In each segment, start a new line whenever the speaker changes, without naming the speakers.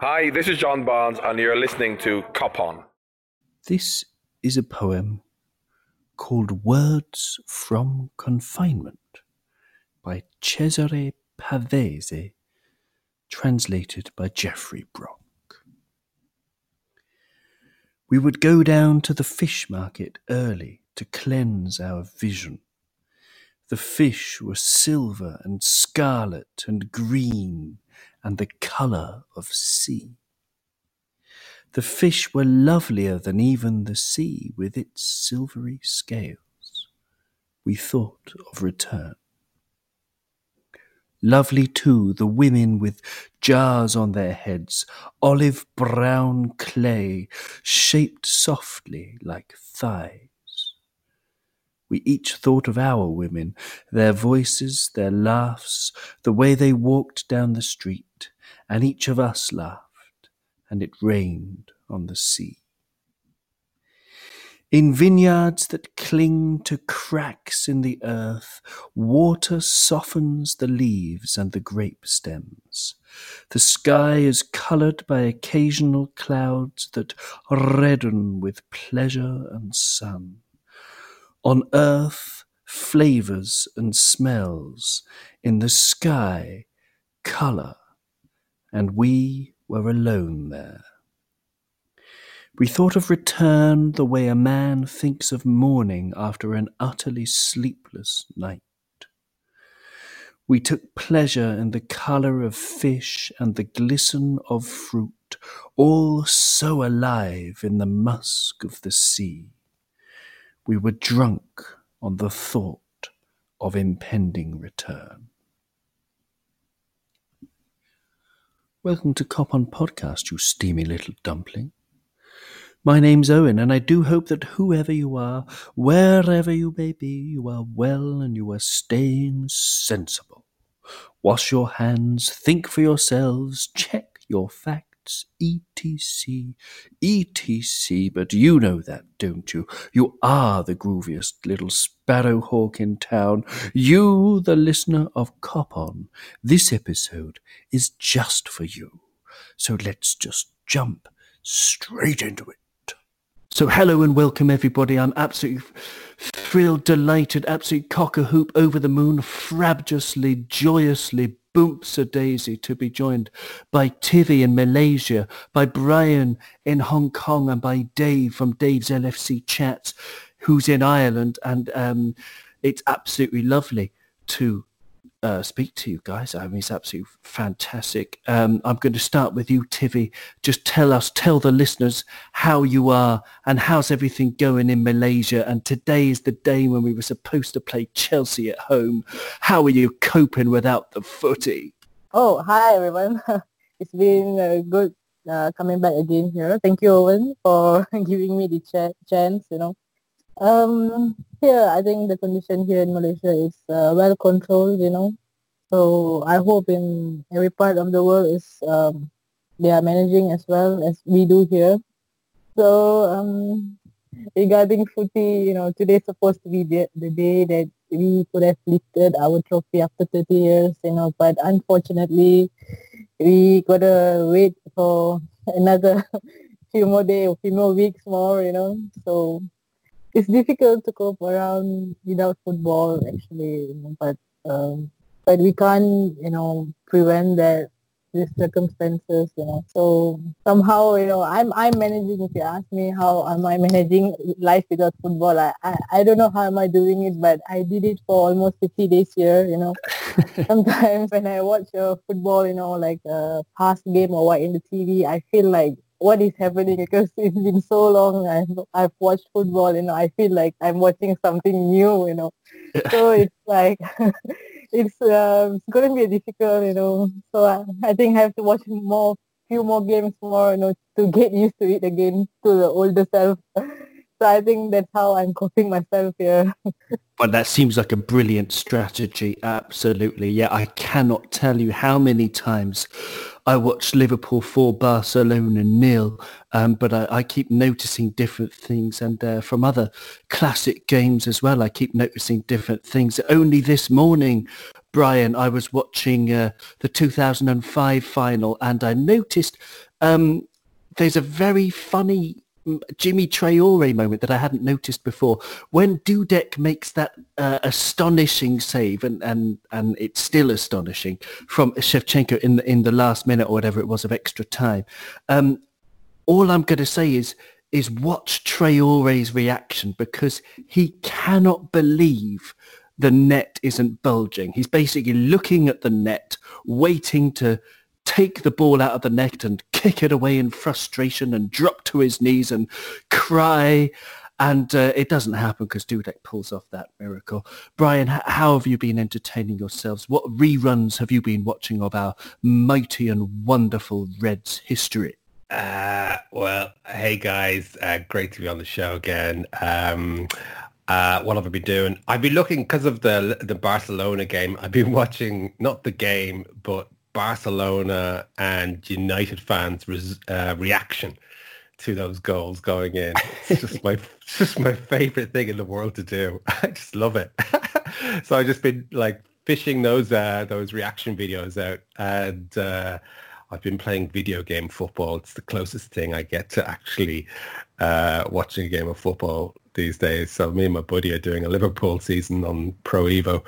Hi, this is John Barnes, and you're listening to Cop On.
This is a poem called Words from Confinement by Cesare Pavese, translated by Geoffrey Brock. We would go down to the fish market early to cleanse our vision. The fish were silver and scarlet and green and the colour of sea. The fish were lovelier than even the sea with its silvery scales. We thought of return. Lovely too the women with jars on their heads, olive brown clay, shaped softly like thighs. We each thought of our women, their voices, their laughs, the way they walked down the street, and each of us laughed, and it rained on the sea. In vineyards that cling to cracks in the earth, water softens the leaves and the grape stems. The sky is coloured by occasional clouds that redden with pleasure and sun. On earth, flavours and smells, in the sky, colour, and we were alone there. We thought of return the way a man thinks of morning after an utterly sleepless night. We took pleasure in the colour of fish and the glisten of fruit, all so alive in the musk of the sea. We were drunk on the thought of impending return. Welcome to Cop On Podcast, you steamy little dumpling. My name's Owen, and I do hope that whoever you are, wherever you may be, you are well and you are staying sensible. Wash your hands, think for yourselves, check your facts, etc., etc. But you know that, don't you? You are the grooviest little sparrowhawk in town. You, the listener of Cop On. This episode is just for you. So let's just jump straight into it. So, hello and welcome, everybody. I'm absolutely thrilled, delighted, absolutely cock a hoop, over the moon, frabjously, joyously, boomps a daisy to be joined by Tivi in Malaysia, by Brian in Hong Kong, and by Dave from Dave's LFC Chats, who's in Ireland. And um, it's absolutely lovely to uh, speak to you guys. I mean, it's absolutely fantastic. Um, I'm going to start with you, Tivi. Just tell us, tell the listeners how you are and how's everything going in Malaysia. And today is the day when we were supposed to play Chelsea at home. How are you coping without the footy?
Oh, hi everyone. it's been uh, good uh, coming back again here. Thank you, Owen, for giving me the ch- chance. You know, um, here I think the condition here in Malaysia is uh, well controlled. You know, so I hope in every part of the world is um, they are managing as well as we do here. So um, regarding footy, you know, today's supposed to be the, the day that we could have lifted our trophy after 30 years, you know, but unfortunately, we gotta wait for another few more days, few more weeks more, you know. So it's difficult to cope around without football actually, but um, but we can't, you know, prevent that these circumstances, you know. So somehow, you know, I'm I'm managing. If you ask me how am I managing life without football, I I, I don't know how am I doing it, but I did it for almost 50 days here. You know, sometimes when I watch a football, you know, like a past game or what in the TV, I feel like what is happening because it's been so long. I've, I've watched football you know i feel like i'm watching something new you know. So it's like it's um, it's going to be difficult you know. So I, I think i have to watch more few more games more you know to get used to it again to the older self so i think that's how i'm coping myself here
Well, that seems like a brilliant strategy. Absolutely. Yeah, I cannot tell you how many times I watched Liverpool 4, Barcelona nil, um, but I, I, keep noticing different things. And uh, from other classic games as well, I keep noticing different things. Only this morning, Brian, I was watching uh, the 2005 final and I noticed um, there's a very funny Djimi Traore moment that I hadn't noticed before. When Dudek makes that uh, astonishing save, and, and, and it's still astonishing, from Shevchenko in the, in the last minute or whatever it was of extra time, um, all I'm going to say is is watch Traore's reaction because he cannot believe the net isn't bulging. He's basically looking at the net, waiting to take the ball out of the net and kick it away in frustration and drop to his knees and cry. And uh, it doesn't happen because Dudek pulls off that miracle. Brian, how have you been entertaining yourselves? What reruns have you been watching of our mighty and wonderful Reds history?
Uh, well, hey guys, uh, great to be on the show again. Um, uh, what have I been doing? I've been looking because of the the Barcelona game. I've been watching not the game, but Barcelona and United fans' res, uh, reaction to those goals going in. It's just my it's just my favorite thing in the world to do. I just love it. so I've just been like fishing those uh, those reaction videos out, and uh, I've been playing video game football. It's the closest thing I get to actually uh, watching a game of football these days. So me and my buddy are doing a Liverpool season on Pro Evo,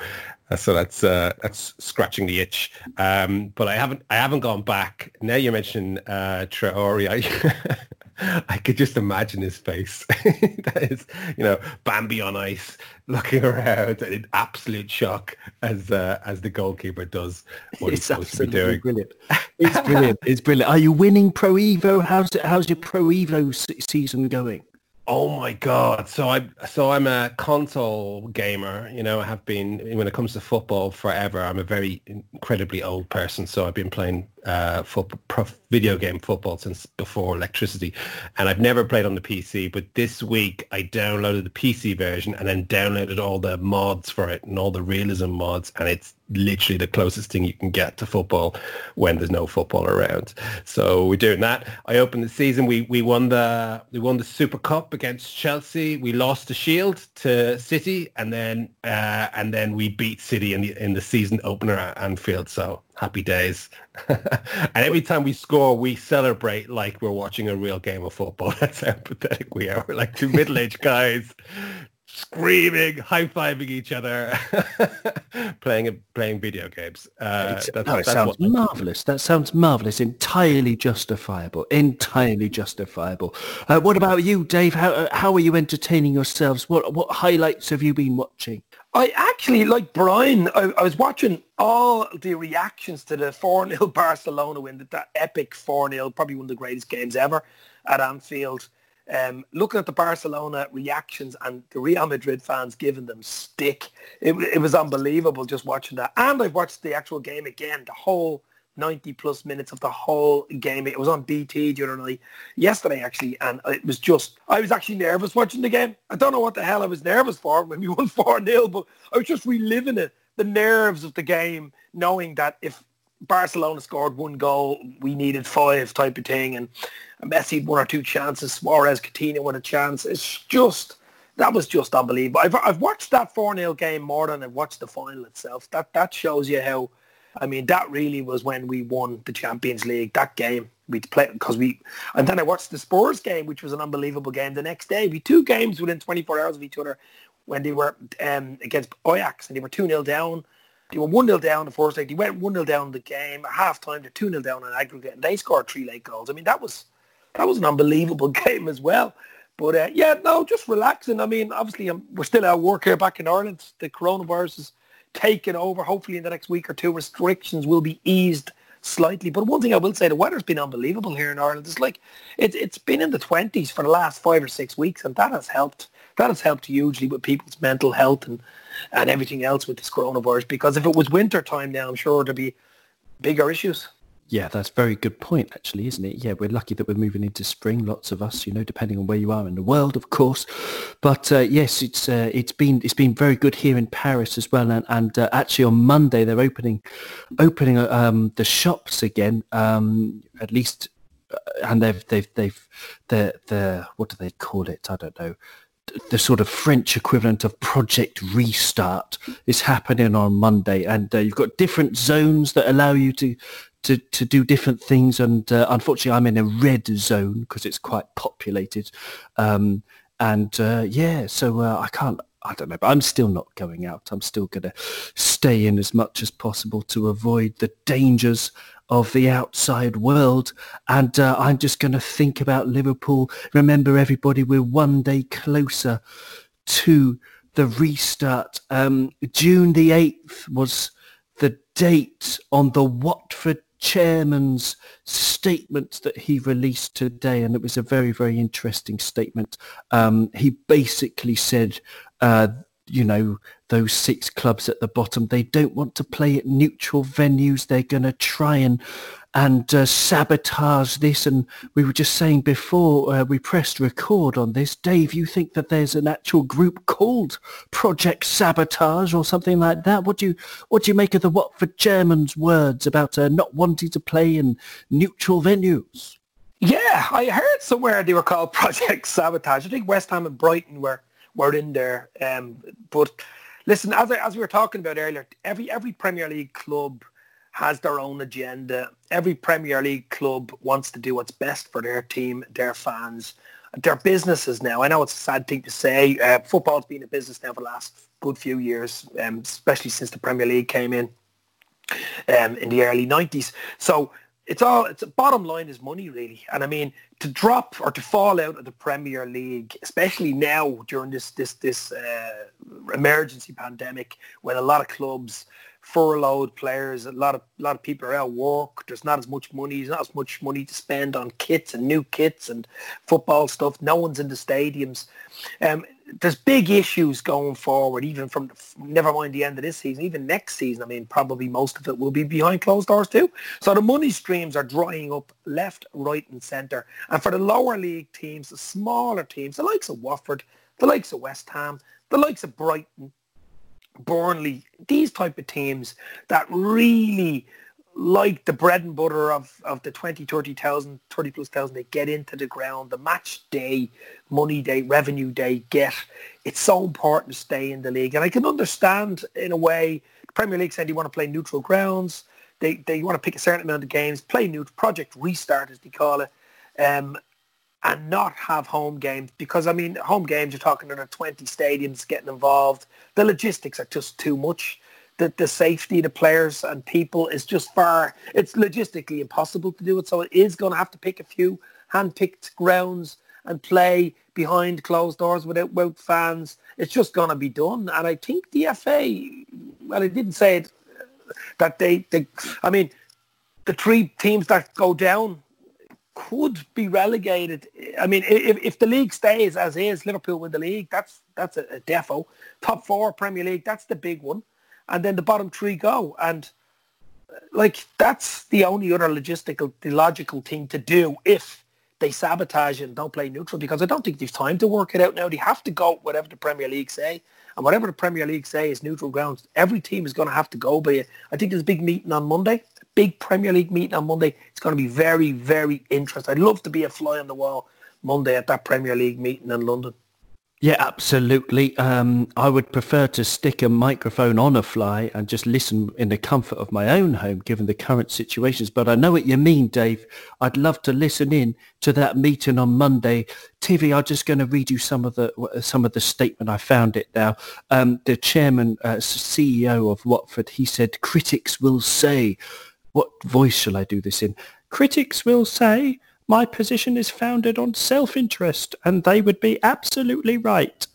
so that's uh, that's scratching the itch. Um, but I haven't I haven't gone back. Now you mentioned uh, Traore, I I could just imagine his face. that is, you know, Bambi on ice, looking around in absolute shock as uh, as the goalkeeper does what
it's
he's supposed to be doing.
Brilliant. It's brilliant. it's brilliant. Are you winning Pro Evo? How's it, how's your Pro Evo se- season going?
Oh my god! So I so I'm a console gamer. You know, I have been when it comes to football forever. I'm a very incredibly old person, so I've been playing uh, football, video game football since before electricity, and I've never played on the PC. But this week I downloaded the PC version and then downloaded all the mods for it and all the realism mods, and it's literally the closest thing you can get to football when there's no football around. So we're doing that. I opened the season. We we won the we won the Super Cup against Chelsea. We lost the Shield to City, and then uh, and then we beat City in the in the season opener at Anfield. So happy days. and every time we score, we celebrate like we're watching a real game of football. That's how pathetic we are. We're like two middle-aged guys screaming, high-fiving each other, playing playing video games. Uh,
that's, no, it sounds marvelous. That sounds marvelous. Entirely justifiable. Entirely justifiable. Uh, what about you, Dave? How uh, how are you entertaining yourselves? What what highlights have you been watching?
I actually, like Brian, I, I was watching all the reactions to the 4-0 Barcelona win, that epic 4-0, probably one of the greatest games ever at Anfield. Um, looking at the Barcelona reactions and the Real Madrid fans giving them stick, it, it was unbelievable just watching that. And I've watched the actual game again, the whole 90 plus minutes of the whole game. It was on BT the night, yesterday actually, and it was just, I was actually nervous watching the game. I don't know what the hell I was nervous for when we won 4-0, but I was just reliving it, the nerves of the game, knowing that if Barcelona scored one goal, we needed five type of thing, and Messi had one or two chances, Suarez, Coutinho won a chance. It's just, that was just unbelievable. I've, I've watched that 4-0 game more than I've watched the final itself. That that shows you how I mean, that really was when we won the Champions League. That game we played because we, and then I watched the Spurs game, which was an unbelievable game. The next day, we two games within 24 hours of each other when they were um, against Ajax and they were two 0 down. They were one 0 down the first leg. They went one 0 down the game at half time. They're two 0 down on aggregate, and they scored three late goals. I mean, that was that was an unbelievable game as well. But uh, yeah, no, just relaxing. I mean, obviously, um, we're still at work here back in Ireland. The coronavirus is taken over. Hopefully in the next week or two, restrictions will be eased slightly. But one thing I will say, the weather's been unbelievable here in Ireland. It's like it's it's been in the twenties for the last five or six weeks, and that has helped. That has helped hugely with people's mental health and and everything else with this coronavirus. Because if it was winter time now, I'm sure there'd be bigger issues.
Yeah, that's a very good point, actually, isn't it? Yeah, we're lucky that we're moving into spring. Lots of us, you know, depending on where you are in the world, of course. But uh, yes, it's uh, it's been it's been very good here in Paris as well. And, and uh, actually, on Monday they're opening opening um, the shops again. Um, at least, uh, and they've they've they've the the what do they call it? I don't know the sort of French equivalent of Project Restart is happening on Monday, and uh, you've got different zones that allow you to to, to do different things. And uh, unfortunately, I'm in a red zone because it's quite populated. Um, and uh, yeah, so uh, I can't. I don't know, but I'm still not going out. I'm still going to stay in as much as possible to avoid the dangers of the outside world. And uh, I'm just going to think about Liverpool. Remember, everybody, we're one day closer to the restart. Um, June the 8th was the date on the Watford chairman's statement that he released today, and it was a very, very interesting statement. Um, he basically said, uh, you know, those six clubs at the bottom, they don't want to play at neutral venues. They're going to try and and uh, sabotage this. And we were just saying before uh, we pressed record on this, Dave, you think that there's an actual group called Project Sabotage or something like that? What do you what do you make of the Watford chairman's words about uh, not wanting to play in neutral venues?
Yeah, I heard somewhere they were called Project Sabotage. I think West Ham and Brighton were were in there. Um, but listen, as I, as we were talking about earlier, every every Premier League club has their own agenda. Every Premier League club wants to do what's best for their team, their fans, their businesses now. I know it's a sad thing to say. Uh, football's been a business now for the last good few years, um, especially since the Premier League came in um, in the early 90s. So it's all, it's a bottom line is money really. And I mean, to drop or to fall out of the Premier League, especially now during this, this, this uh, emergency pandemic when a lot of clubs furloughed players. A lot of a lot of people are out work. There's not as much money. There's not as much money to spend on kits and new kits and football stuff. No one's in the stadiums. Um, there's big issues going forward, even from never mind the end of this season, even next season. I mean, probably most of it will be behind closed doors too. So the money streams are drying up left, right, and centre. And for the lower league teams, the smaller teams, the likes of Watford, the likes of West Ham, the likes of Brighton, Burnley, these type of teams that really like the bread and butter of, of the 20, 30,000, 30 plus thousand they get into the ground, the match day, money day, revenue day get. It's so important to stay in the league. And I can understand in a way, the Premier League said you want to play neutral grounds. They, they want to pick a certain amount of games, play neutral, project restart as they call it. Um, and not have home games because I mean home games you're talking about 20 stadiums getting involved. The logistics are just too much. The, the safety the players and people is just far. It's logistically impossible to do it. So it is going to have to pick a few hand-picked grounds and play behind closed doors without, without fans. It's just going to be done. And I think the FA, well, I didn't say it, that they, they I mean, the three teams that go down could be relegated. I mean, if, if the league stays as is, Liverpool win the league, that's that's a, a defo. Top four Premier League, that's the big one. And then the bottom three go. And uh, like that's the only other logistical, the logical thing to do if they sabotage and don't play neutral because I don't think they've time to work it out now. They have to go whatever the Premier League say. And whatever the Premier League say is neutral grounds, every team is going to have to go by it. I think there's a big meeting on Monday big Premier League meeting on Monday. It's going to be very, very interesting. I'd love to be a fly on the wall Monday at that Premier League meeting in London.
Yeah, absolutely. Um, I would prefer to stick a microphone on a fly and just listen in the comfort of my own home, given the current situations. But I know what you mean, Dave. I'd love to listen in to that meeting on Monday. Tivi, I'm just going to read you some of the some of the statement. I found it now. Um, the chairman, uh, CEO of Watford, he said, "Critics will say." What voice shall I do this in? Critics will say my position is founded on self-interest, and they would be absolutely right.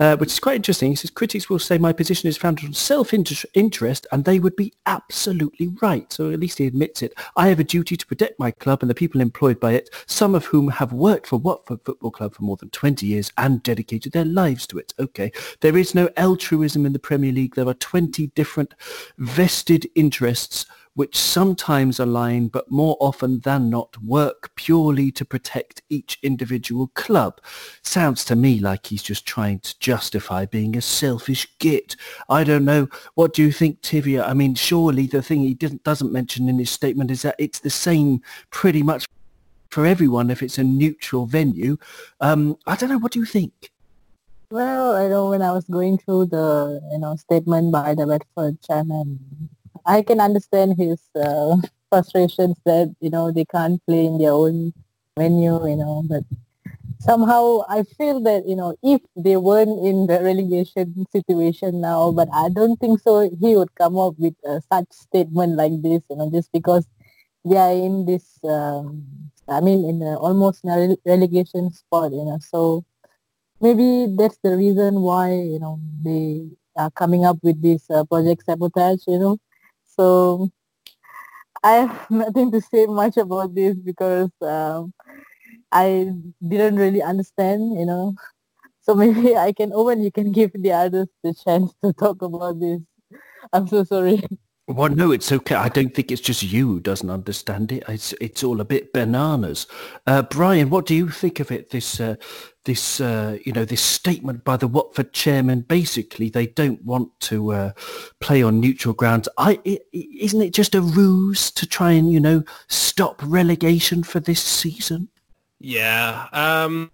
Uh, which is quite interesting. He says critics will say my position is founded on self-interest, and they would be absolutely right. So at least he admits it. I have a duty to protect my club and the people employed by it, some of whom have worked for Watford Football Club for more than 20 years and dedicated their lives to it. Okay, there is no altruism in the Premier League. There are 20 different vested interests which sometimes align but more often than not work purely to protect each individual club. Sounds to me like he's just trying to justify being a selfish git. I don't know. What do you think, Tivia? I mean, surely the thing he doesn't, doesn't mention in his statement is that it's the same pretty much for everyone if it's a neutral venue. Um, I don't know. What do you think?
Well, I know when I was going through the you know statement by the Watford chairman, I can understand his uh, frustrations that you know they can't play in their own venue, you know. But somehow I feel that you know if they weren't in the relegation situation now, but I don't think so. He would come up with uh, such statement like this, you know, just because they are in this. Um, I mean, in a, almost in a relegation spot, you know. So maybe that's the reason why you know they are coming up with this uh, project sabotage you know so i have nothing to say much about this because um, i didn't really understand you know. So maybe i can open you can give the others the chance to talk about this. I'm so sorry
Well, no, it's okay. I don't think it's just you who doesn't understand it. It's it's all a bit bananas. Uh, Brian, what do you think of it? This uh, this uh, you know this statement by the Watford chairman. Basically, they don't want to uh, play on neutral grounds. I is isn't it just a ruse to try and you know stop relegation for this season?
Yeah. Um,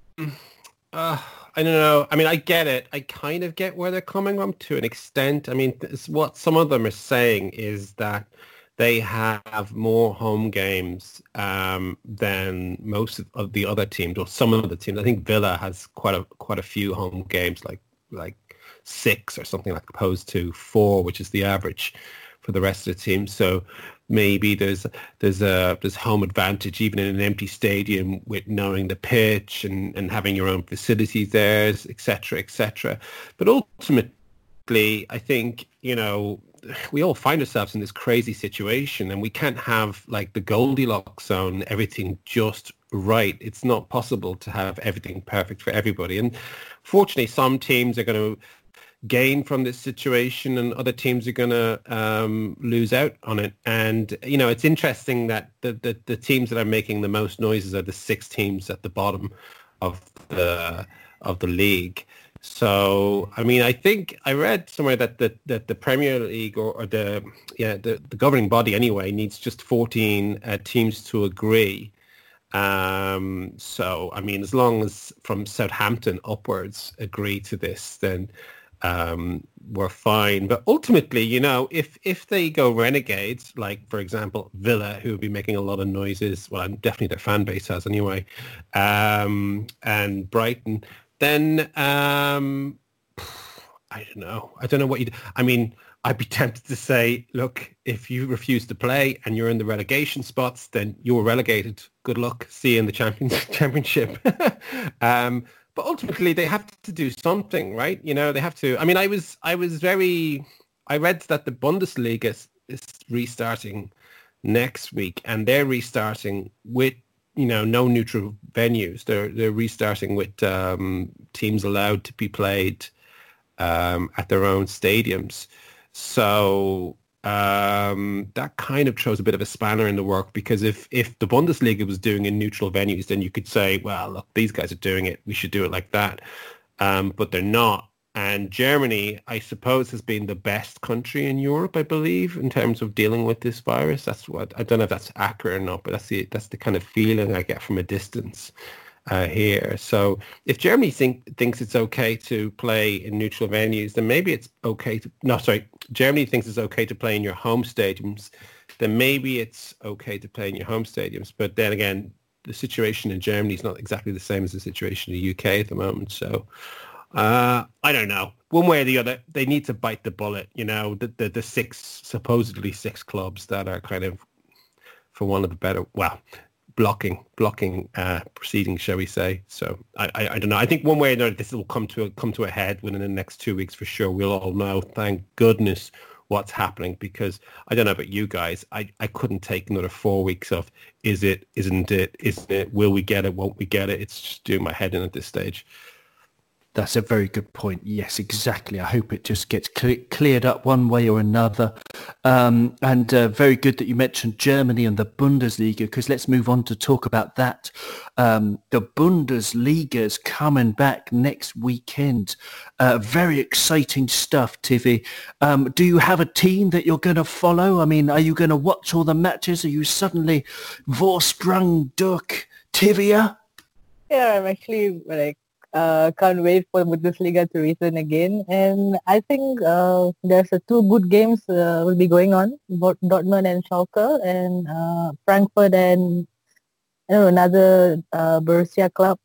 uh, I don't know. I mean, I get it. I kind of get where they're coming from to an extent. I mean, what some of them are saying is that they have more home games um, than most of the other teams, or some of the teams. I think Villa has quite a quite a few home games, like like six or something like opposed to four, which is the average for the rest of the team. So maybe there's there's a there's home advantage even in an empty stadium with knowing the pitch and, and having your own facilities there, etc., etc. But ultimately, I think you know we all find ourselves in this crazy situation, and we can't have like the Goldilocks zone, everything just right. It's not possible to have everything perfect for everybody, and fortunately, some teams are going to gain from this situation and other teams are going to um, lose out on it. And, you know, it's interesting that the, the, the, teams that are making the most noises are the six teams at the bottom of the of the league. So, I mean, I think I read somewhere that the, that the Premier League or, or the yeah the, the governing body anyway needs just 14 uh, teams to agree. Um, so, I mean, as long as from Southampton upwards agree to this, then um, were fine. But ultimately, you know, if if they go renegades, like for example Villa, who would be making a lot of noises, well, I'm definitely their fan base has anyway, um, and Brighton, then um, I don't know. I don't know what you. I mean, I'd be tempted to say, look, if you refuse to play and you're in the relegation spots, then you're relegated. Good luck. See you in the champions championship. um, but ultimately they have to do something, right? You know, they have to. I mean, I was I was very. I read that the Bundesliga is, is restarting next week, and they're restarting with you know no neutral venues. They're they're restarting with um, teams allowed to be played um, at their own stadiums. So um, that kind of throws a bit of a spanner in the work because if, if the Bundesliga was doing in neutral venues, then you could say, well, look, these guys are doing it. We should do it like that. Um, but they're not. And Germany, I suppose, has been the best country in Europe, I believe, in terms of dealing with this virus. That's what I don't know if that's accurate or not, but that's the that's the kind of feeling I get from a distance uh, here. So if Germany think, thinks it's okay to play in neutral venues, then maybe it's okay to, no, sorry, Germany thinks it's okay to play in your home stadiums, then maybe it's okay to play in your home stadiums. But then again, the situation in Germany is not exactly the same as the situation in the UK at the moment. So uh, I don't know. One way or the other, they need to bite the bullet. You know, the, the, the six, supposedly six clubs that are kind of, for one of the better, well, blocking blocking uh, proceedings, shall we say? So I, I, I don't know. I think one way or another this will come to a, come to a head within the next two weeks for sure. We'll all know. Thank goodness what's happening because I don't know about you guys. I, I couldn't take another four weeks of is it, isn't it, isn't it, will we get it, won't we get it? It's just doing my head in at this stage.
That's a very good point. Yes, exactly. I hope it just gets cl- cleared up one way or another. Um, and uh, very good that you mentioned Germany and the Bundesliga, because let's move on to talk about that. Um, the Bundesliga is coming back next weekend. Uh, very exciting stuff, Tivi. Um, do you have a team that you're going to follow? I mean, are you going to watch all the matches? Are you suddenly Vorsprung durch Tivia?
Yeah, I'm actually like uh, can't wait for Bundesliga to return again. And I think uh, there's a two good games uh, will be going on, Dortmund and Schalke, and uh, Frankfurt and I know, another uh, Borussia club.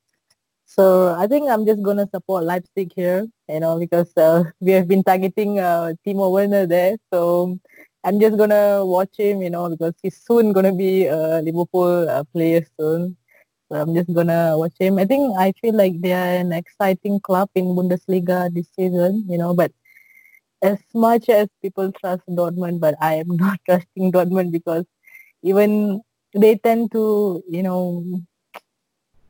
So I think I'm just gonna support Leipzig here, you know, because uh, we have been targeting uh, Timo Werner there. So I'm just gonna watch him, you know, because he's soon gonna be a Liverpool uh, player soon. So I'm just gonna watch him. I think I feel like they are an exciting club in Bundesliga this season, you know. But as much as people trust Dortmund, but I am not trusting Dortmund because even they tend to, you know,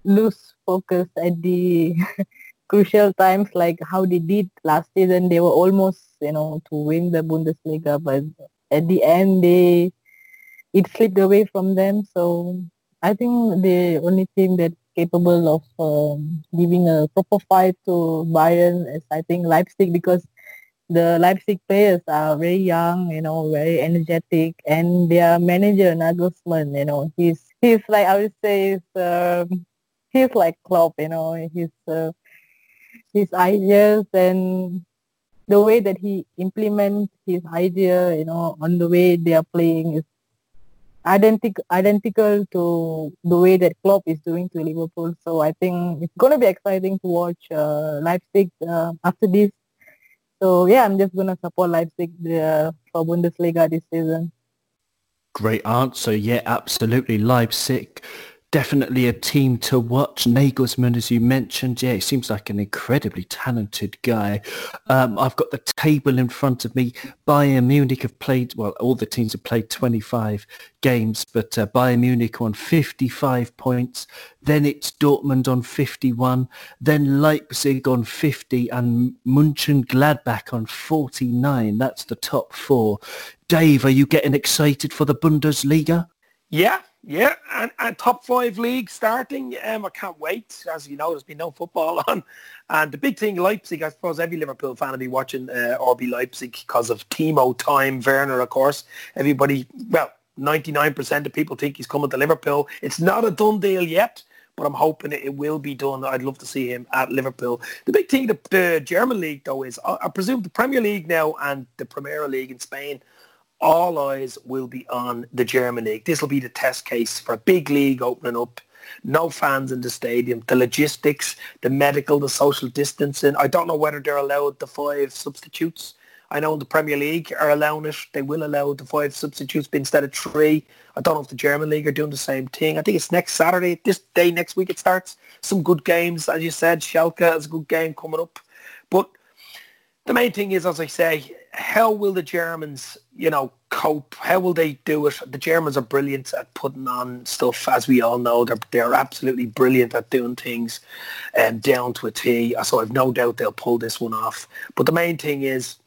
lose focus at the crucial times like how they did last season. They were almost, you know, to win the Bundesliga, but at the end they it slipped away from them. So I think the only team that's capable of um, giving a proper fight to Bayern is I think Leipzig because the Leipzig players are very young, you know, very energetic, and their manager Nagelsmann, you know, he's he's like I would say he's, um, he's like Klopp, you know, his uh, his ideas and the way that he implements his idea, you know, on the way they are playing is identical identical to the way that Klopp is doing to Liverpool. So I think it's going to be exciting to watch uh, Leipzig uh, after this. So yeah, I'm just going to support Leipzig uh, for Bundesliga this season.
Great answer. Yeah, absolutely. Leipzig definitely a team to watch. Nagelsmann, as you mentioned, yeah, he seems like an incredibly talented guy. Um, I've got the table in front of me. Bayern Munich have played, well, all the teams have played 25 games, but uh, Bayern Munich on 55 points. Then it's Dortmund on 51. Then Leipzig on 50 and Munchen Gladbach on 49. That's the top four. Dave, are you getting excited for the Bundesliga?
Yeah, yeah, and, and top five league starting. Um, I can't wait. As you know, there's been no football on. And the big thing, Leipzig, I suppose every Liverpool fan will be watching uh, RB Leipzig because of Timo Time Werner, of course. Everybody, well, 99% of people think he's coming to Liverpool. It's not a done deal yet, but I'm hoping it, will be done. I'd love to see him at Liverpool. The big thing, the, the German league, though, is I, I presume the Premier League now and the Premier League in Spain all eyes will be on the German league. This will be the test case for a big league opening up. No fans in the stadium. The logistics, the medical, the social distancing. I don't know whether they're allowed the five substitutes. I know the Premier League are allowing it. They will allow the five substitutes instead of three. I don't know if the German League are doing the same thing. I think it's next Saturday. This day next week it starts. Some good games, as you said. Schalke has a good game coming up. But the main thing is, as I say, how will the Germans, you know, cope? How will they do it? The Germans are brilliant at putting on stuff, as we all know. They're, they're absolutely brilliant at doing things um, down to a T. So I've no doubt they'll pull this one off. But the main thing is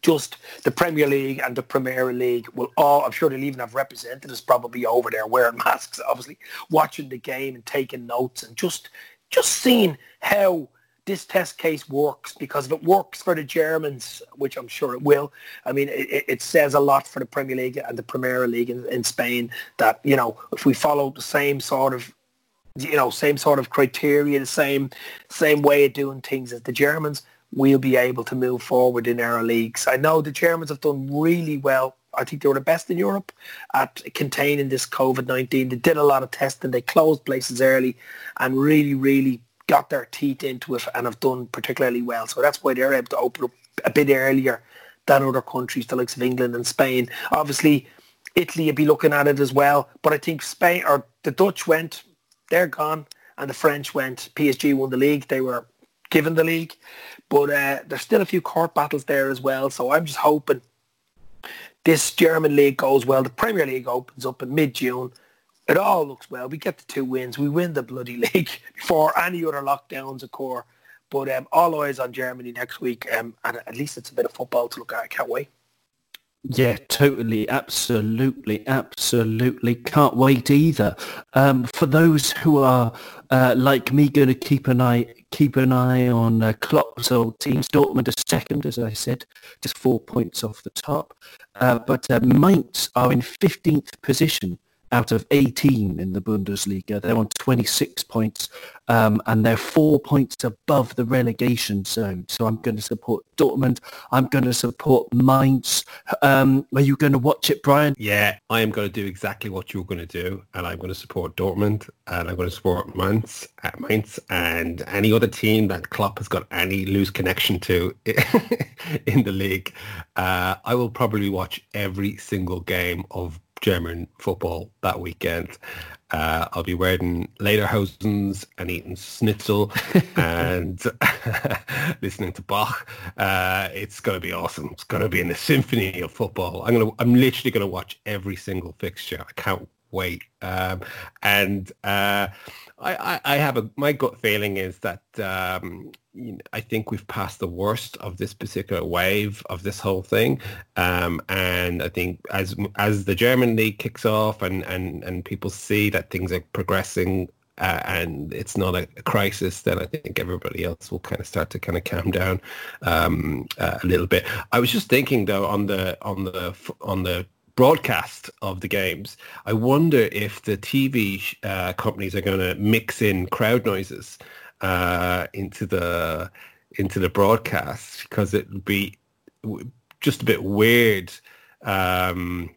just the Premier League and the Premier League will all, I'm sure they'll even have representatives probably over there wearing masks, obviously, watching the game and taking notes and just just seeing how this test case works because if it works for the Germans, which I'm sure it will, I mean, it, it says a lot for the Premier League and the Premier League in, in Spain that, you know, if we follow the same sort of you know, same sort of criteria, the same same way of doing things as the Germans, we'll be able to move forward in our leagues. I know the Germans have done really well. I think they were the best in Europe at containing this COVID-19. They did a lot of testing. They closed places early and really, really got their teeth into it and have done particularly well. So that's why they're able to open up a bit earlier than other countries, the likes of England and Spain. Obviously, Italy would be looking at it as well. But I think Spain or the Dutch went, they're gone, and the French went. PSG won the league. They were given the league. But uh, there's still a few court battles there as well. So I'm just hoping this German league goes well. The Premier League opens up in mid-June it all looks well. We get the two wins. We win the bloody league before any other lockdowns occur. But um, all eyes on Germany next week, um, and at least it's a bit of football to look at. I can't wait.
Yeah, totally, absolutely, absolutely. Can't wait either. Um, for those who are uh, like me, going to keep an eye keep an eye on uh, Klopp's old teams. Dortmund are second, as I said, just four points off the top. Uh, but uh, Mainz are in 15th position out of 18 in the Bundesliga. They're on 26 points um, and they're four points above the relegation zone. So I'm going to support Dortmund. I'm going to support Mainz. Um, are you going to watch it, Brian?
Yeah, I am going to do exactly what you're going to do, and I'm going to support Dortmund, and I'm going to support Mainz, uh, Mainz, and any other team that Klopp has got any loose connection to in the league. Uh, I will probably watch every single game of German football that weekend. Uh, I'll be wearing lederhosens and eating schnitzel and listening to Bach. Uh, it's going to be awesome. It's going to be in the symphony of football. I'm going to. I'm literally going to watch every single fixture. I can't wait. Um, and uh, I, I, I, have a my gut feeling is that um, I think we've passed the worst of this particular wave of this whole thing, um, and I think as as the German league kicks off and and and people see that things are progressing. Uh, and it's not a, crisis, then I think everybody else will kind of start to kind of calm down um, uh, a little bit. I was just thinking though on the on the on the broadcast of the games, I wonder if the TV uh, companies are going to mix in crowd noises uh, into the into the broadcast because it would be just a bit weird um,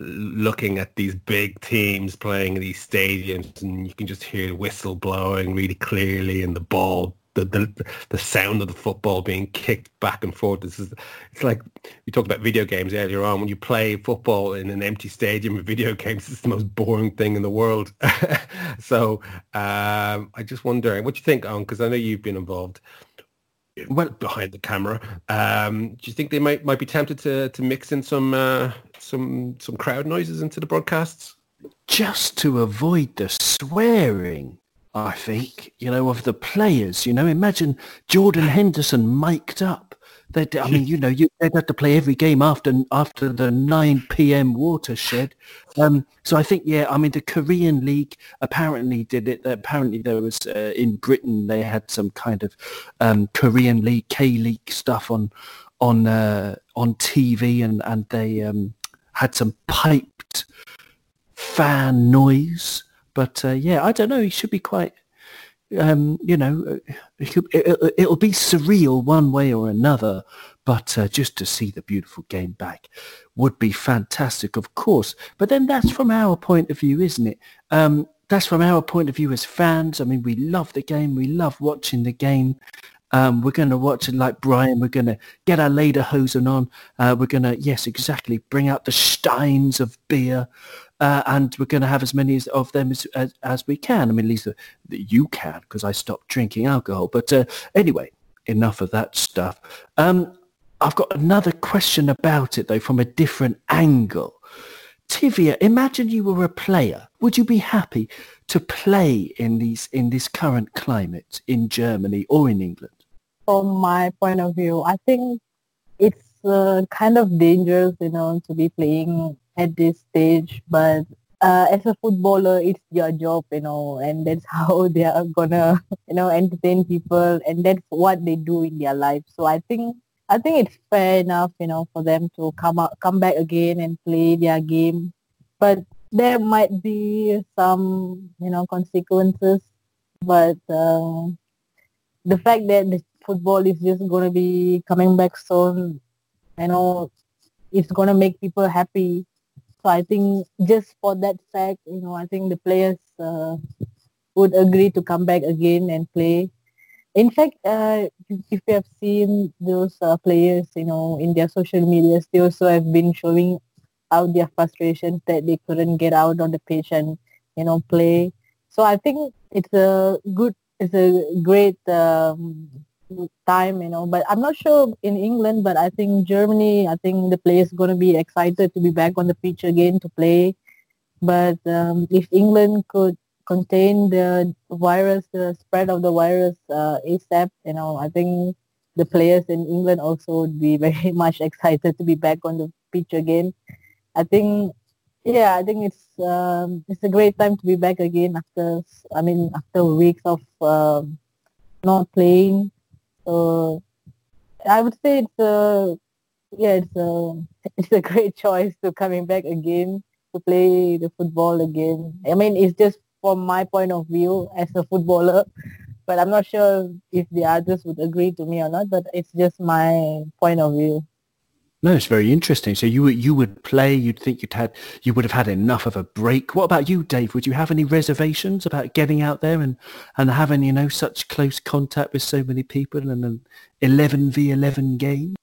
looking at these big teams playing in these stadiums and you can just hear the whistle blowing really clearly and the ball the, the the sound of the football being kicked back and forth. This is it's like we talked about video games earlier on. When you play football in an empty stadium with video games, it's the most boring thing in the world. so um, I just wonder what you think, on because I know you've been involved. Well, behind the camera, um, do you think they might might be tempted to to mix in some uh, some some crowd noises into the broadcasts?
Just to avoid the swearing. I think, you know, of the players. You know, imagine Jordan Henderson mic'd up. They'd, I mean, you know, you, they'd have to play every game after after the 9 p.m. watershed. Um, so I think, yeah, I mean, the Korean League apparently did it. Apparently there was, uh, in Britain, they had some kind of um, Korean League, K-League stuff on on uh, on TV and, and they um, had some piped fan noise but uh, yeah, I don't know. He should be quite, um, you know, it, will be surreal one way or another. But uh, just to see the beautiful game back would be fantastic, of course. But then that's from our point of view, isn't it? Um, that's from our point of view as fans. I mean, we love the game. We love watching the game. Um, we're going to watch it like Brian. We're going to get our lederhosen on. Uh, we're going to, yes, exactly, bring out the steins of beer uh, and we're going to have as many of them as, as, as we can. I mean, at least that you can, because I stopped drinking alcohol. But uh, anyway, enough of that stuff. Um, I've got another question about it, though, from a different angle. Tivia, imagine you were a player. Would you be happy to play in these in this current climate in Germany or in England?
From my point of view, I think it's uh, kind of dangerous, you know, to be playing at this stage, but uh, as a footballer, it's your job, you know, and that's how they are gonna, you know, entertain people, and that's what they do in their life. So I think I think it's fair enough, you know, for them to come out, come back again and play their game, but there might be some, you know, consequences. But uh, the fact that the football is just gonna be coming back soon, you know, it's gonna make people happy so I think just for that fact, you know, I think the players uh, would agree to come back again and play. In fact, uh, if you have seen those uh, players, you know, in their social medias, they also have been showing out their frustrations that they couldn't get out on the pitch and, you know, play. So I think it's a good, it's a great um, time, you know. But I'm not sure in England, but I think Germany, I think the players going to be excited to be back on the pitch again to play. But um, if England could contain the virus, the spread of the virus uh, ASAP, you know, I think the players in England also would be very much excited to be back on the pitch again. I think, yeah, I think it's um, it's a great time to be back again after, I mean, after weeks of um, not playing. So I would say it's a yeah, it's a it's a great choice to coming back again. to play the football again. I mean, it's just from my point of view as a footballer, but I'm not sure if the others would agree to me or not. But it's just my point of view.
No, it's very interesting. So you would you would play. You'd think you'd had you would have had enough of a break. What about you, Dave? Would you have any reservations about getting out there and and having you know such close contact with so many people and an eleven v eleven game?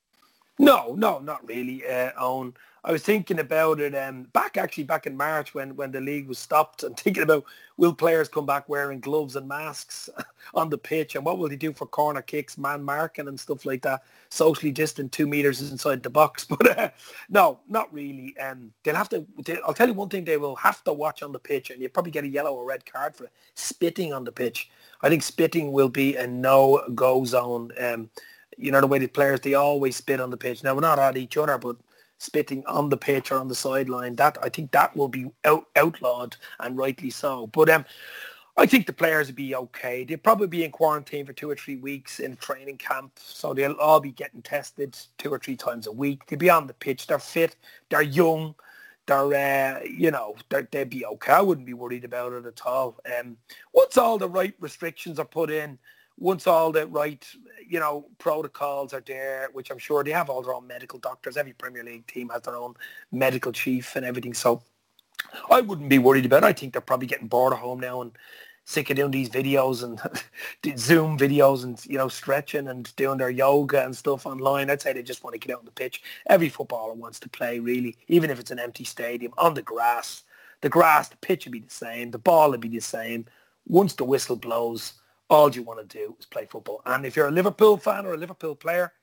No, no, not really. Uh, Owen, I was thinking about it um, back actually back in March when, when the league was stopped and thinking about will players come back wearing gloves and masks on the pitch and what will they do for corner kicks, man marking and stuff like that, socially distant two meters inside the box. But uh, no, not really. Um, they'll have to, they, I'll tell you one thing, they will have to watch on the pitch and you'll probably get a yellow or red card for it, spitting on the pitch. I think spitting will be a no-go zone. Um, you know, the way the players, they always spit on the pitch. Now, we're not at each other, but spitting on the pitch or on the sideline. That I think that will be out, outlawed and rightly so. But um, I think the players will be okay. They'll probably be in quarantine for two or three weeks in training camp, so they'll all be getting tested two or three times a week. They'll be on the pitch. They're fit. They're young. They're, uh, you know, they're, they'll be okay. I wouldn't be worried about it at all. Um, once all the right restrictions are put in, once all the right, you know, protocols are there, which I'm sure they have all their own medical doctors. Every Premier League team has their own medical chief and everything. So I wouldn't be worried about it. I think they're probably getting bored at home now and sick of doing these videos and Zoom videos and, you know, stretching and doing their yoga and stuff online. I'd say they just want to get out on the pitch. Every footballer wants to play, really, even if it's an empty stadium, on the grass. The grass, the pitch would be the same. The ball would be the same. Once the whistle blows, all you want to do is play football. And if you're a Liverpool fan or a Liverpool player,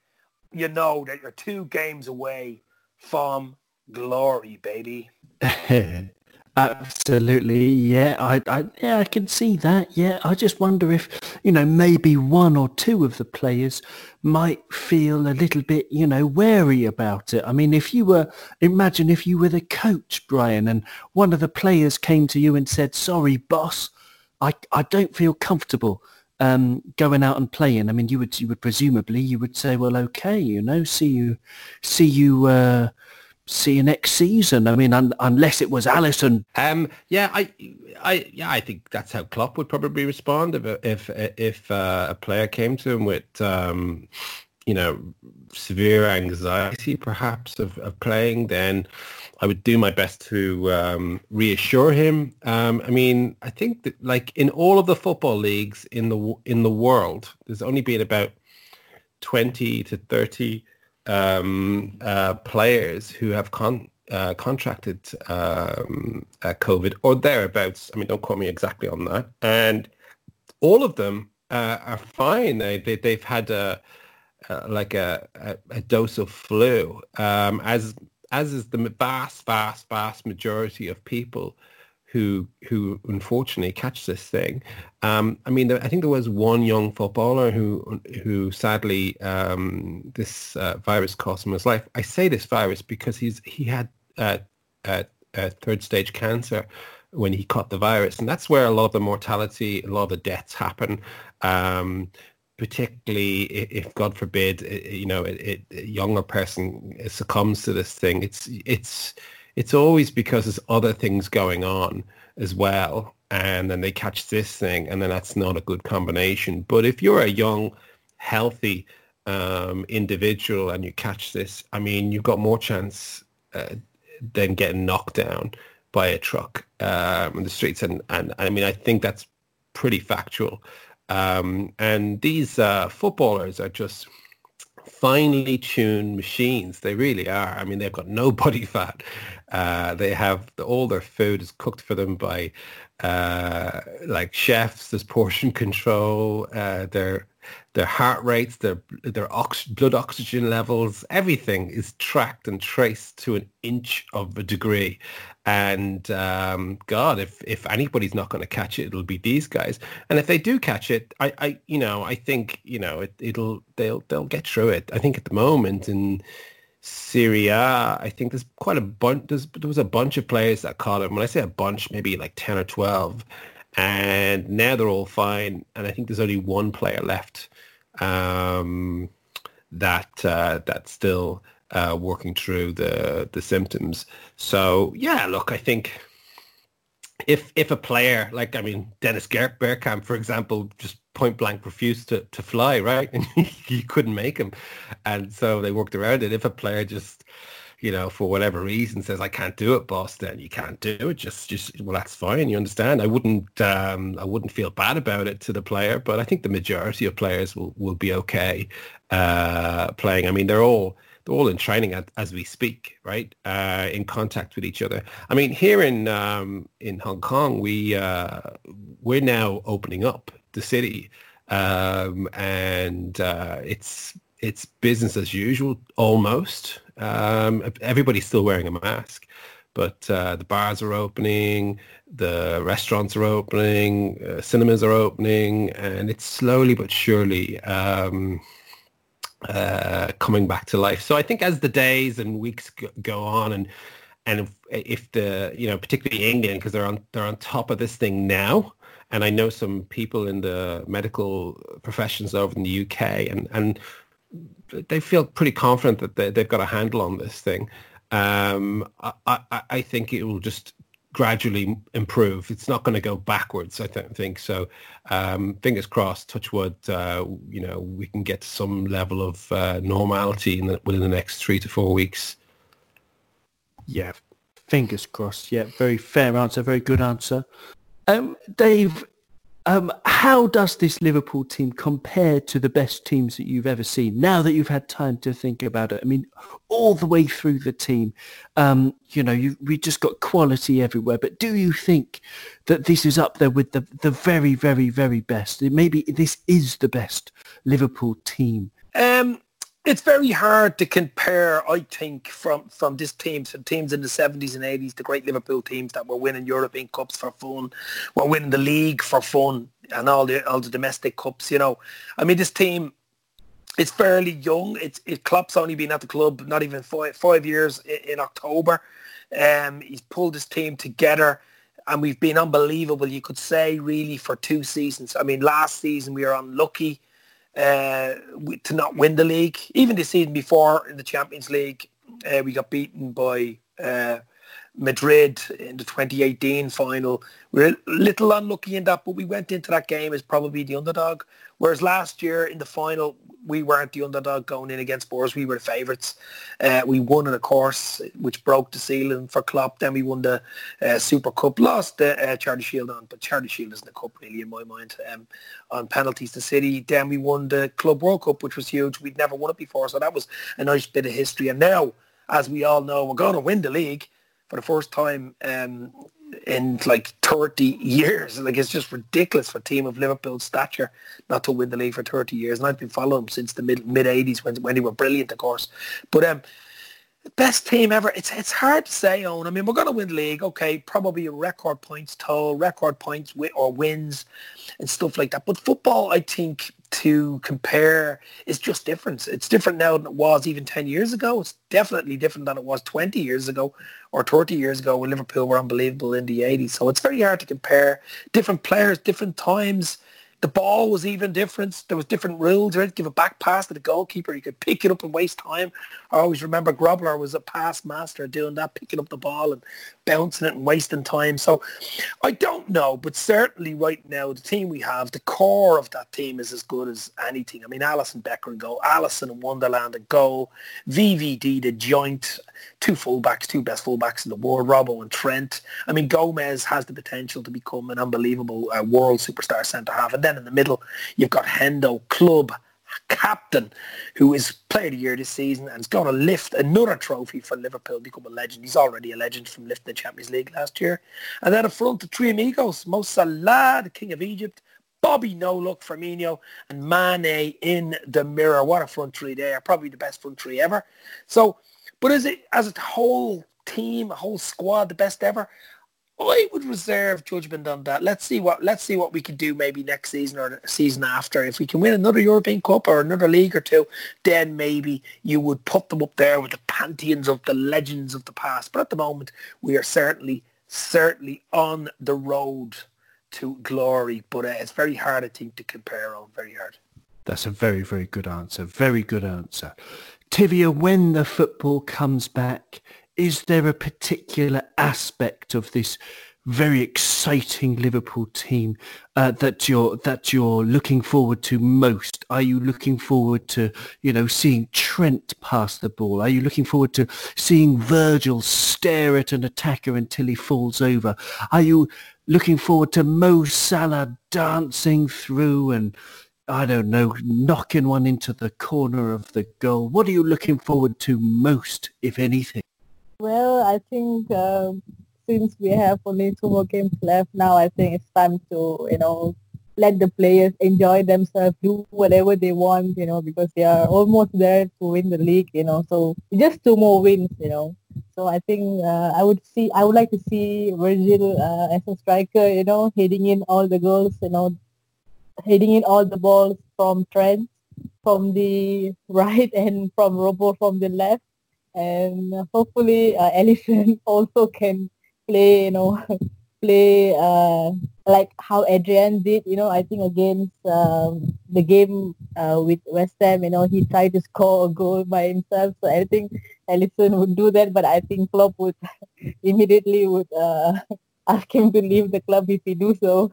you know that you're two games away from glory, baby.
Absolutely, yeah. I, I, yeah, I can see that. Yeah, I just wonder if you know maybe one or two of the players might feel a little bit, you know, wary about it. I mean, if you were, imagine if you were the coach, Brian, and one of the players came to you and said, "Sorry, boss, I, I don't feel comfortable." Um, going out and playing. I mean, you would you would presumably you would say, well, okay, you know, see you, see you, uh, see you next season. I mean, un- unless it was Alisson.
Um, yeah, I, I, yeah, I think that's how Klopp would probably respond if if if uh, a player came to him with, um, you know, severe anxiety, perhaps of, of playing, then I would do my best to um, reassure him. Um, I mean, I think that like in all of the football leagues in the in the world, there's only been about twenty to thirty um, uh, players who have con- uh, contracted um, uh, COVID or thereabouts. I mean, don't quote me exactly on that. And all of them uh, are fine. They, they they've had a uh, like a, a, a, dose of flu, um, as as is the vast, vast, vast majority of people who who unfortunately catch this thing. Um, I mean, I think there was one young footballer who who sadly um, this uh, virus cost him his life. I say this virus because he's he had uh, uh, third stage cancer when he caught the virus, and that's where a lot of the mortality, a lot of the deaths happen. Um, particularly if God forbid, you know, it, a younger person succumbs to this thing, it's it's it's always because there's other things going on as well, and then they catch this thing, and then that's not a good combination. But if you're a young, healthy um, individual and you catch this, I mean, you've got more chance uh, than getting knocked down by a truck um, the streets, and and I mean, I think that's pretty factual. Um, and these uh, footballers are just finely tuned machines. They really are. I mean, they've got no body fat. Uh, they have all their food is cooked for them by uh, like chefs. There's portion control. Uh, their their heart rates, their their ox- blood oxygen levels, everything is tracked and traced to an inch of a degree. And um, God, if if anybody's not going to catch it, it'll be these guys. And if they do catch it, I, I you know, I think you know it, it'll they'll they'll get through it. I think at the moment in Serie A, I think there's quite a bunch. There was a bunch of players that caught it. When I say a bunch, maybe like ten or twelve, and now they're all fine. And I think there's only one player left um, that uh, that still uh, working through the the symptoms. So yeah, look, I think if if a player like I mean Dennis Bergkamp, for example, just point blank refused to, to fly, right, and you couldn't make him, and so they worked around it. If a player just you know, for whatever reason says I can't do it, boss, then you can't do it. Just, just well, that's fine. You understand? I wouldn't, um, I wouldn't feel bad about it to the player, but I think the majority of players will will be okay uh, playing. I mean, they're all they're all in training as we speak, right? Uh, in contact with each other. I mean, here in um, in Hong Kong, we uh, we're now opening up the city, um, and uh, it's it's business as usual almost. Um, everybody's still wearing a mask, but uh, the bars are opening, the restaurants are opening, uh, cinemas are opening, and it's slowly but surely um, uh, coming back to life. So I think as the days and weeks go on, and and if, if the you know particularly England because they're on they're on top of this thing now, and I know some people in the medical professions over in the UK, and and they feel pretty confident that they, have got a handle on this thing. Um, I, I, I, think it will just gradually improve. It's not going to go backwards. I th- think so. Um, fingers crossed. Touch wood. Uh, you know, we can get to some level of uh, normality the, within the next three to four weeks.
Yeah, fingers crossed. Yeah, very fair answer. Very good answer. Um, Dave, um, how does this Liverpool team compare to the best teams that you've ever seen? Now that you've had time to think about it, I mean, all the way through the team, um, you know, you, we just got quality everywhere. But do you think that this is up there with the the very, very, very best? Maybe this is the best Liverpool team.
Um, it's very hard to compare, I think, from, from this team to teams in the 70s and 80s, the great Liverpool teams that were winning European Cups for fun, were winning the league for fun, and all the all the domestic cups. You know, I mean, this team it's fairly young. It's it Klopp's only been at the club not even five five years in, in October. Um, he's pulled his team together, and we've been unbelievable. You could say really for two seasons. I mean, last season we were unlucky uh, to not win the league. Even the season before in the Champions League, uh, we got beaten by uh, Madrid in the 2018 final. We are a little unlucky in that, but we went into that game as probably the underdog. Whereas last year in the final, we weren't the underdog going in against Spurs. We were the favourites. Uh, we won in a course which broke the ceiling for Klopp. Then we won the uh, Super Cup, lost the uh, Charity Shield on, but Charity Shield isn't a cup really in my mind, um, on penalties to City. Then we won the Club World Cup, which was huge. We'd never won it before, so that was a nice bit of history. And now, as we all know, we're going to win the league for the first time um, in like 30 years. Like it's just ridiculous for a team of Liverpool's stature not to win the league for 30 years. And I've been following them since the mid mid 80s when when they were brilliant, of course. But um, best team ever. It's it's hard to say, Owen. I mean, we're going to win league. Okay, probably a record points total, record points or wins and stuff like that. But football, I think, to compare is just different. It's different now than it was even 10 years ago. It's definitely different than it was 20 years ago or 30 years ago when Liverpool were unbelievable in the 80s. So it's very hard to compare different players, different times, the ball was even different. There was different rules. You had to give a back pass to the goalkeeper. You could pick it up and waste time. I always remember Grobbelaar was a pass master doing that, picking up the ball and bouncing it and wasting time. So I don't know, but certainly right now the team we have, the core of that team is as good as anything. I mean, Alisson Becker and goal, Alisson and Wonderland and goal, VVD the joint, two fullbacks, two best fullbacks in the world, Robbo and Trent. I mean, Gomez has the potential to become an unbelievable uh, world superstar centre half, and then in the middle, you've got Hendo, club captain, who is player of the year this season and is going to lift another trophy for Liverpool, become a legend. He's already a legend from lifting the Champions League last year. And then up front, the three amigos, Mo Salah, the king of Egypt, Bobby No Look, Firmino, and Mane in the mirror. What a front three there. Probably the best front three ever. So, but as it as a whole team, a whole squad, the best ever, I would reserve judgment on that. Let's see what let's see what we can do maybe next season or season after. If we can win another European Cup or another league or two, then maybe you would put them up there with the pantheons of the legends of the past. But at the moment, we are certainly certainly on the road to glory. But uh, it's very hard, I think, to compare on. Very hard.
That's a very, very good answer. Very good answer. Tivi, when the football comes back, is there a particular aspect of this very exciting Liverpool team uh, that you're that you're looking forward to most? Are you looking forward to you know seeing Trent pass the ball? Are you looking forward to seeing Virgil stare at an attacker until he falls over? Are you looking forward to Mo Salah dancing through and I don't know, knocking one into the corner of the goal? What are you looking forward to most, if anything?
Well, I think um, since we have only two more games left now, I think it's time to, you know, let the players enjoy themselves, do whatever they want, you know, because they are almost there to win the league, you know. So just two more wins, you know. So I think uh, I would see, I would like to see Virgil uh, as a striker, you know, heading in all the goals, you know, heading in all the balls from Trent from the right and from Robbo from the left. And hopefully uh, Alisson also can play, you know, play uh, like how Adrian did, you know, I think against um, the game uh, with West Ham, you know, he tried to score a goal by himself. So I think Alisson would do that, but I think Klopp would immediately would uh, ask him to leave the club if he do so.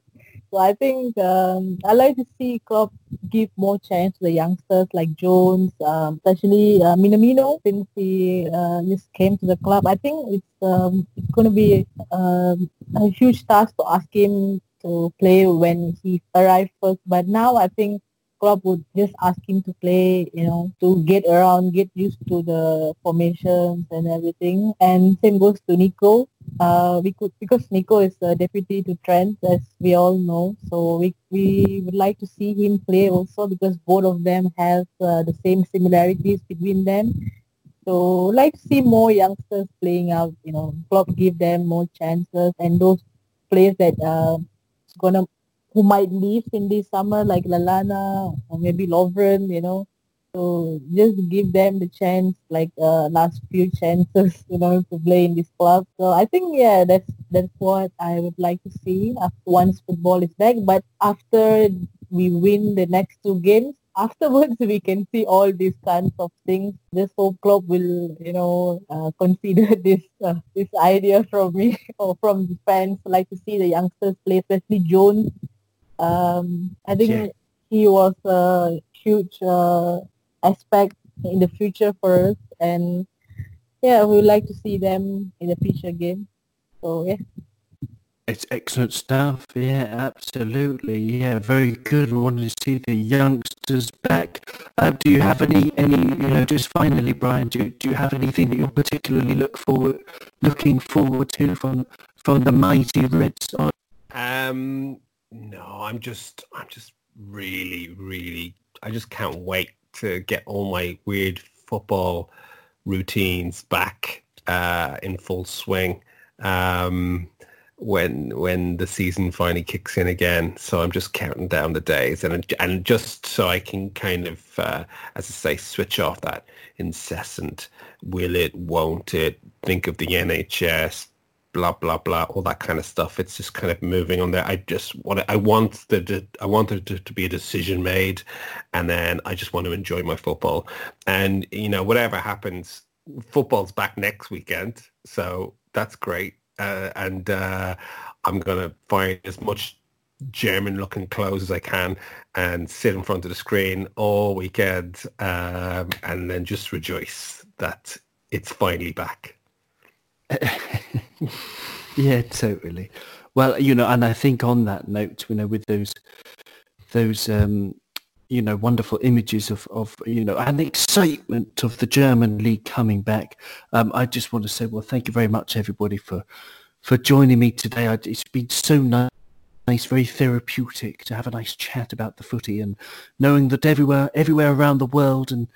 So I think um, I like to see Klopp give more chance to the youngsters like Jones, um, especially uh, Minamino since he uh, just came to the club. I think it's um, it's going to be um, a huge task to ask him to play when he arrived first. But now I think Klopp would just ask him to play, you know, to get around, get used to the formations and everything. And same goes to Neco. Uh, we could because Neco is a deputy to Trent, as we all know. So we we would like to see him play also because both of them have uh, the same similarities between them. So like to see more youngsters playing out. You know, club give them more chances, and those players that uh, gonna who might leave in this summer, like Lallana or maybe Lovren, you know. So just give them the chance, like uh, last few chances, you know, to play in this club. So I think yeah, that's that's what I would like to see after once football is back. But after we win the next two games, afterwards we can see all these kinds of things. This whole club will, you know, uh, consider this uh, this idea from me or from the fans. Like to see the youngsters play, especially Jones um, I think yeah. he was a huge uh, aspect in the future for us, and yeah, we would like to see them in the future game. So yeah.
It's excellent stuff. Yeah, absolutely. Yeah, very good. We wanted to see the youngsters back. Uh, do you have any, any, you know, just finally, Brian, do, do you have anything that you're particularly look forward, looking forward to from from the mighty Reds?
Um, no, I'm just, I'm just really, really, I just can't wait to get all my weird football routines back uh, in full swing um, when when the season finally kicks in again. So I'm just counting down the days, and and just so I can kind of, uh, as I say, switch off that incessant will it, won't it, think of the NHS, blah blah blah, all that kind of stuff. It's just kind of moving on there. I just want I want the I want there to, to be a decision made, and then I just want to enjoy my football. And you know, whatever happens, football's back next weekend, so that's great. Uh, and uh, I'm gonna find as much German looking clothes as I can and sit in front of the screen all weekend um, and then just rejoice that it's finally back.
yeah, totally. Well, you know, and I think on that note, you know, with those those um, you know wonderful images of of you know and excitement of the German league coming back, um, I just want to say, well, thank you very much, everybody, for for joining me today. I, it's been so nice nice, very therapeutic to have a nice chat about the footy and knowing that everywhere, everywhere around the world and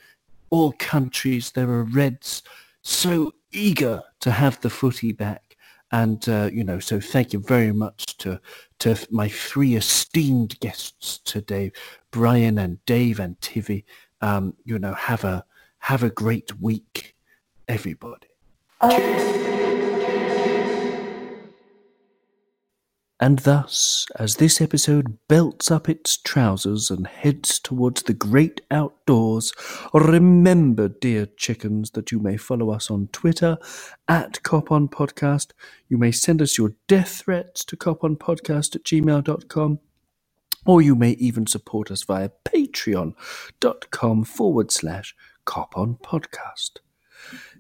all countries, there are Reds so eager to have the footy back. And, uh, you know, so thank you very much to, to my three esteemed guests today, Brian and Dave and Tivi. Um, you know, have a, have a great week, everybody. And thus, as this episode belts up its trousers and heads towards the great outdoors, remember, dear chickens, that you may follow us on Twitter at Copon Podcast. You may send us your death threats to coponpodcast at gmail.com. Or you may even support us via patreon.com forward slash copon podcast.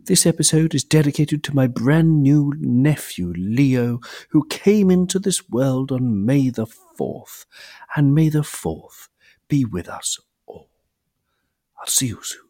This episode is dedicated to my brand new nephew, Leo, who came into this world on May the 4th. And may the 4th be with us all. I'll see you soon.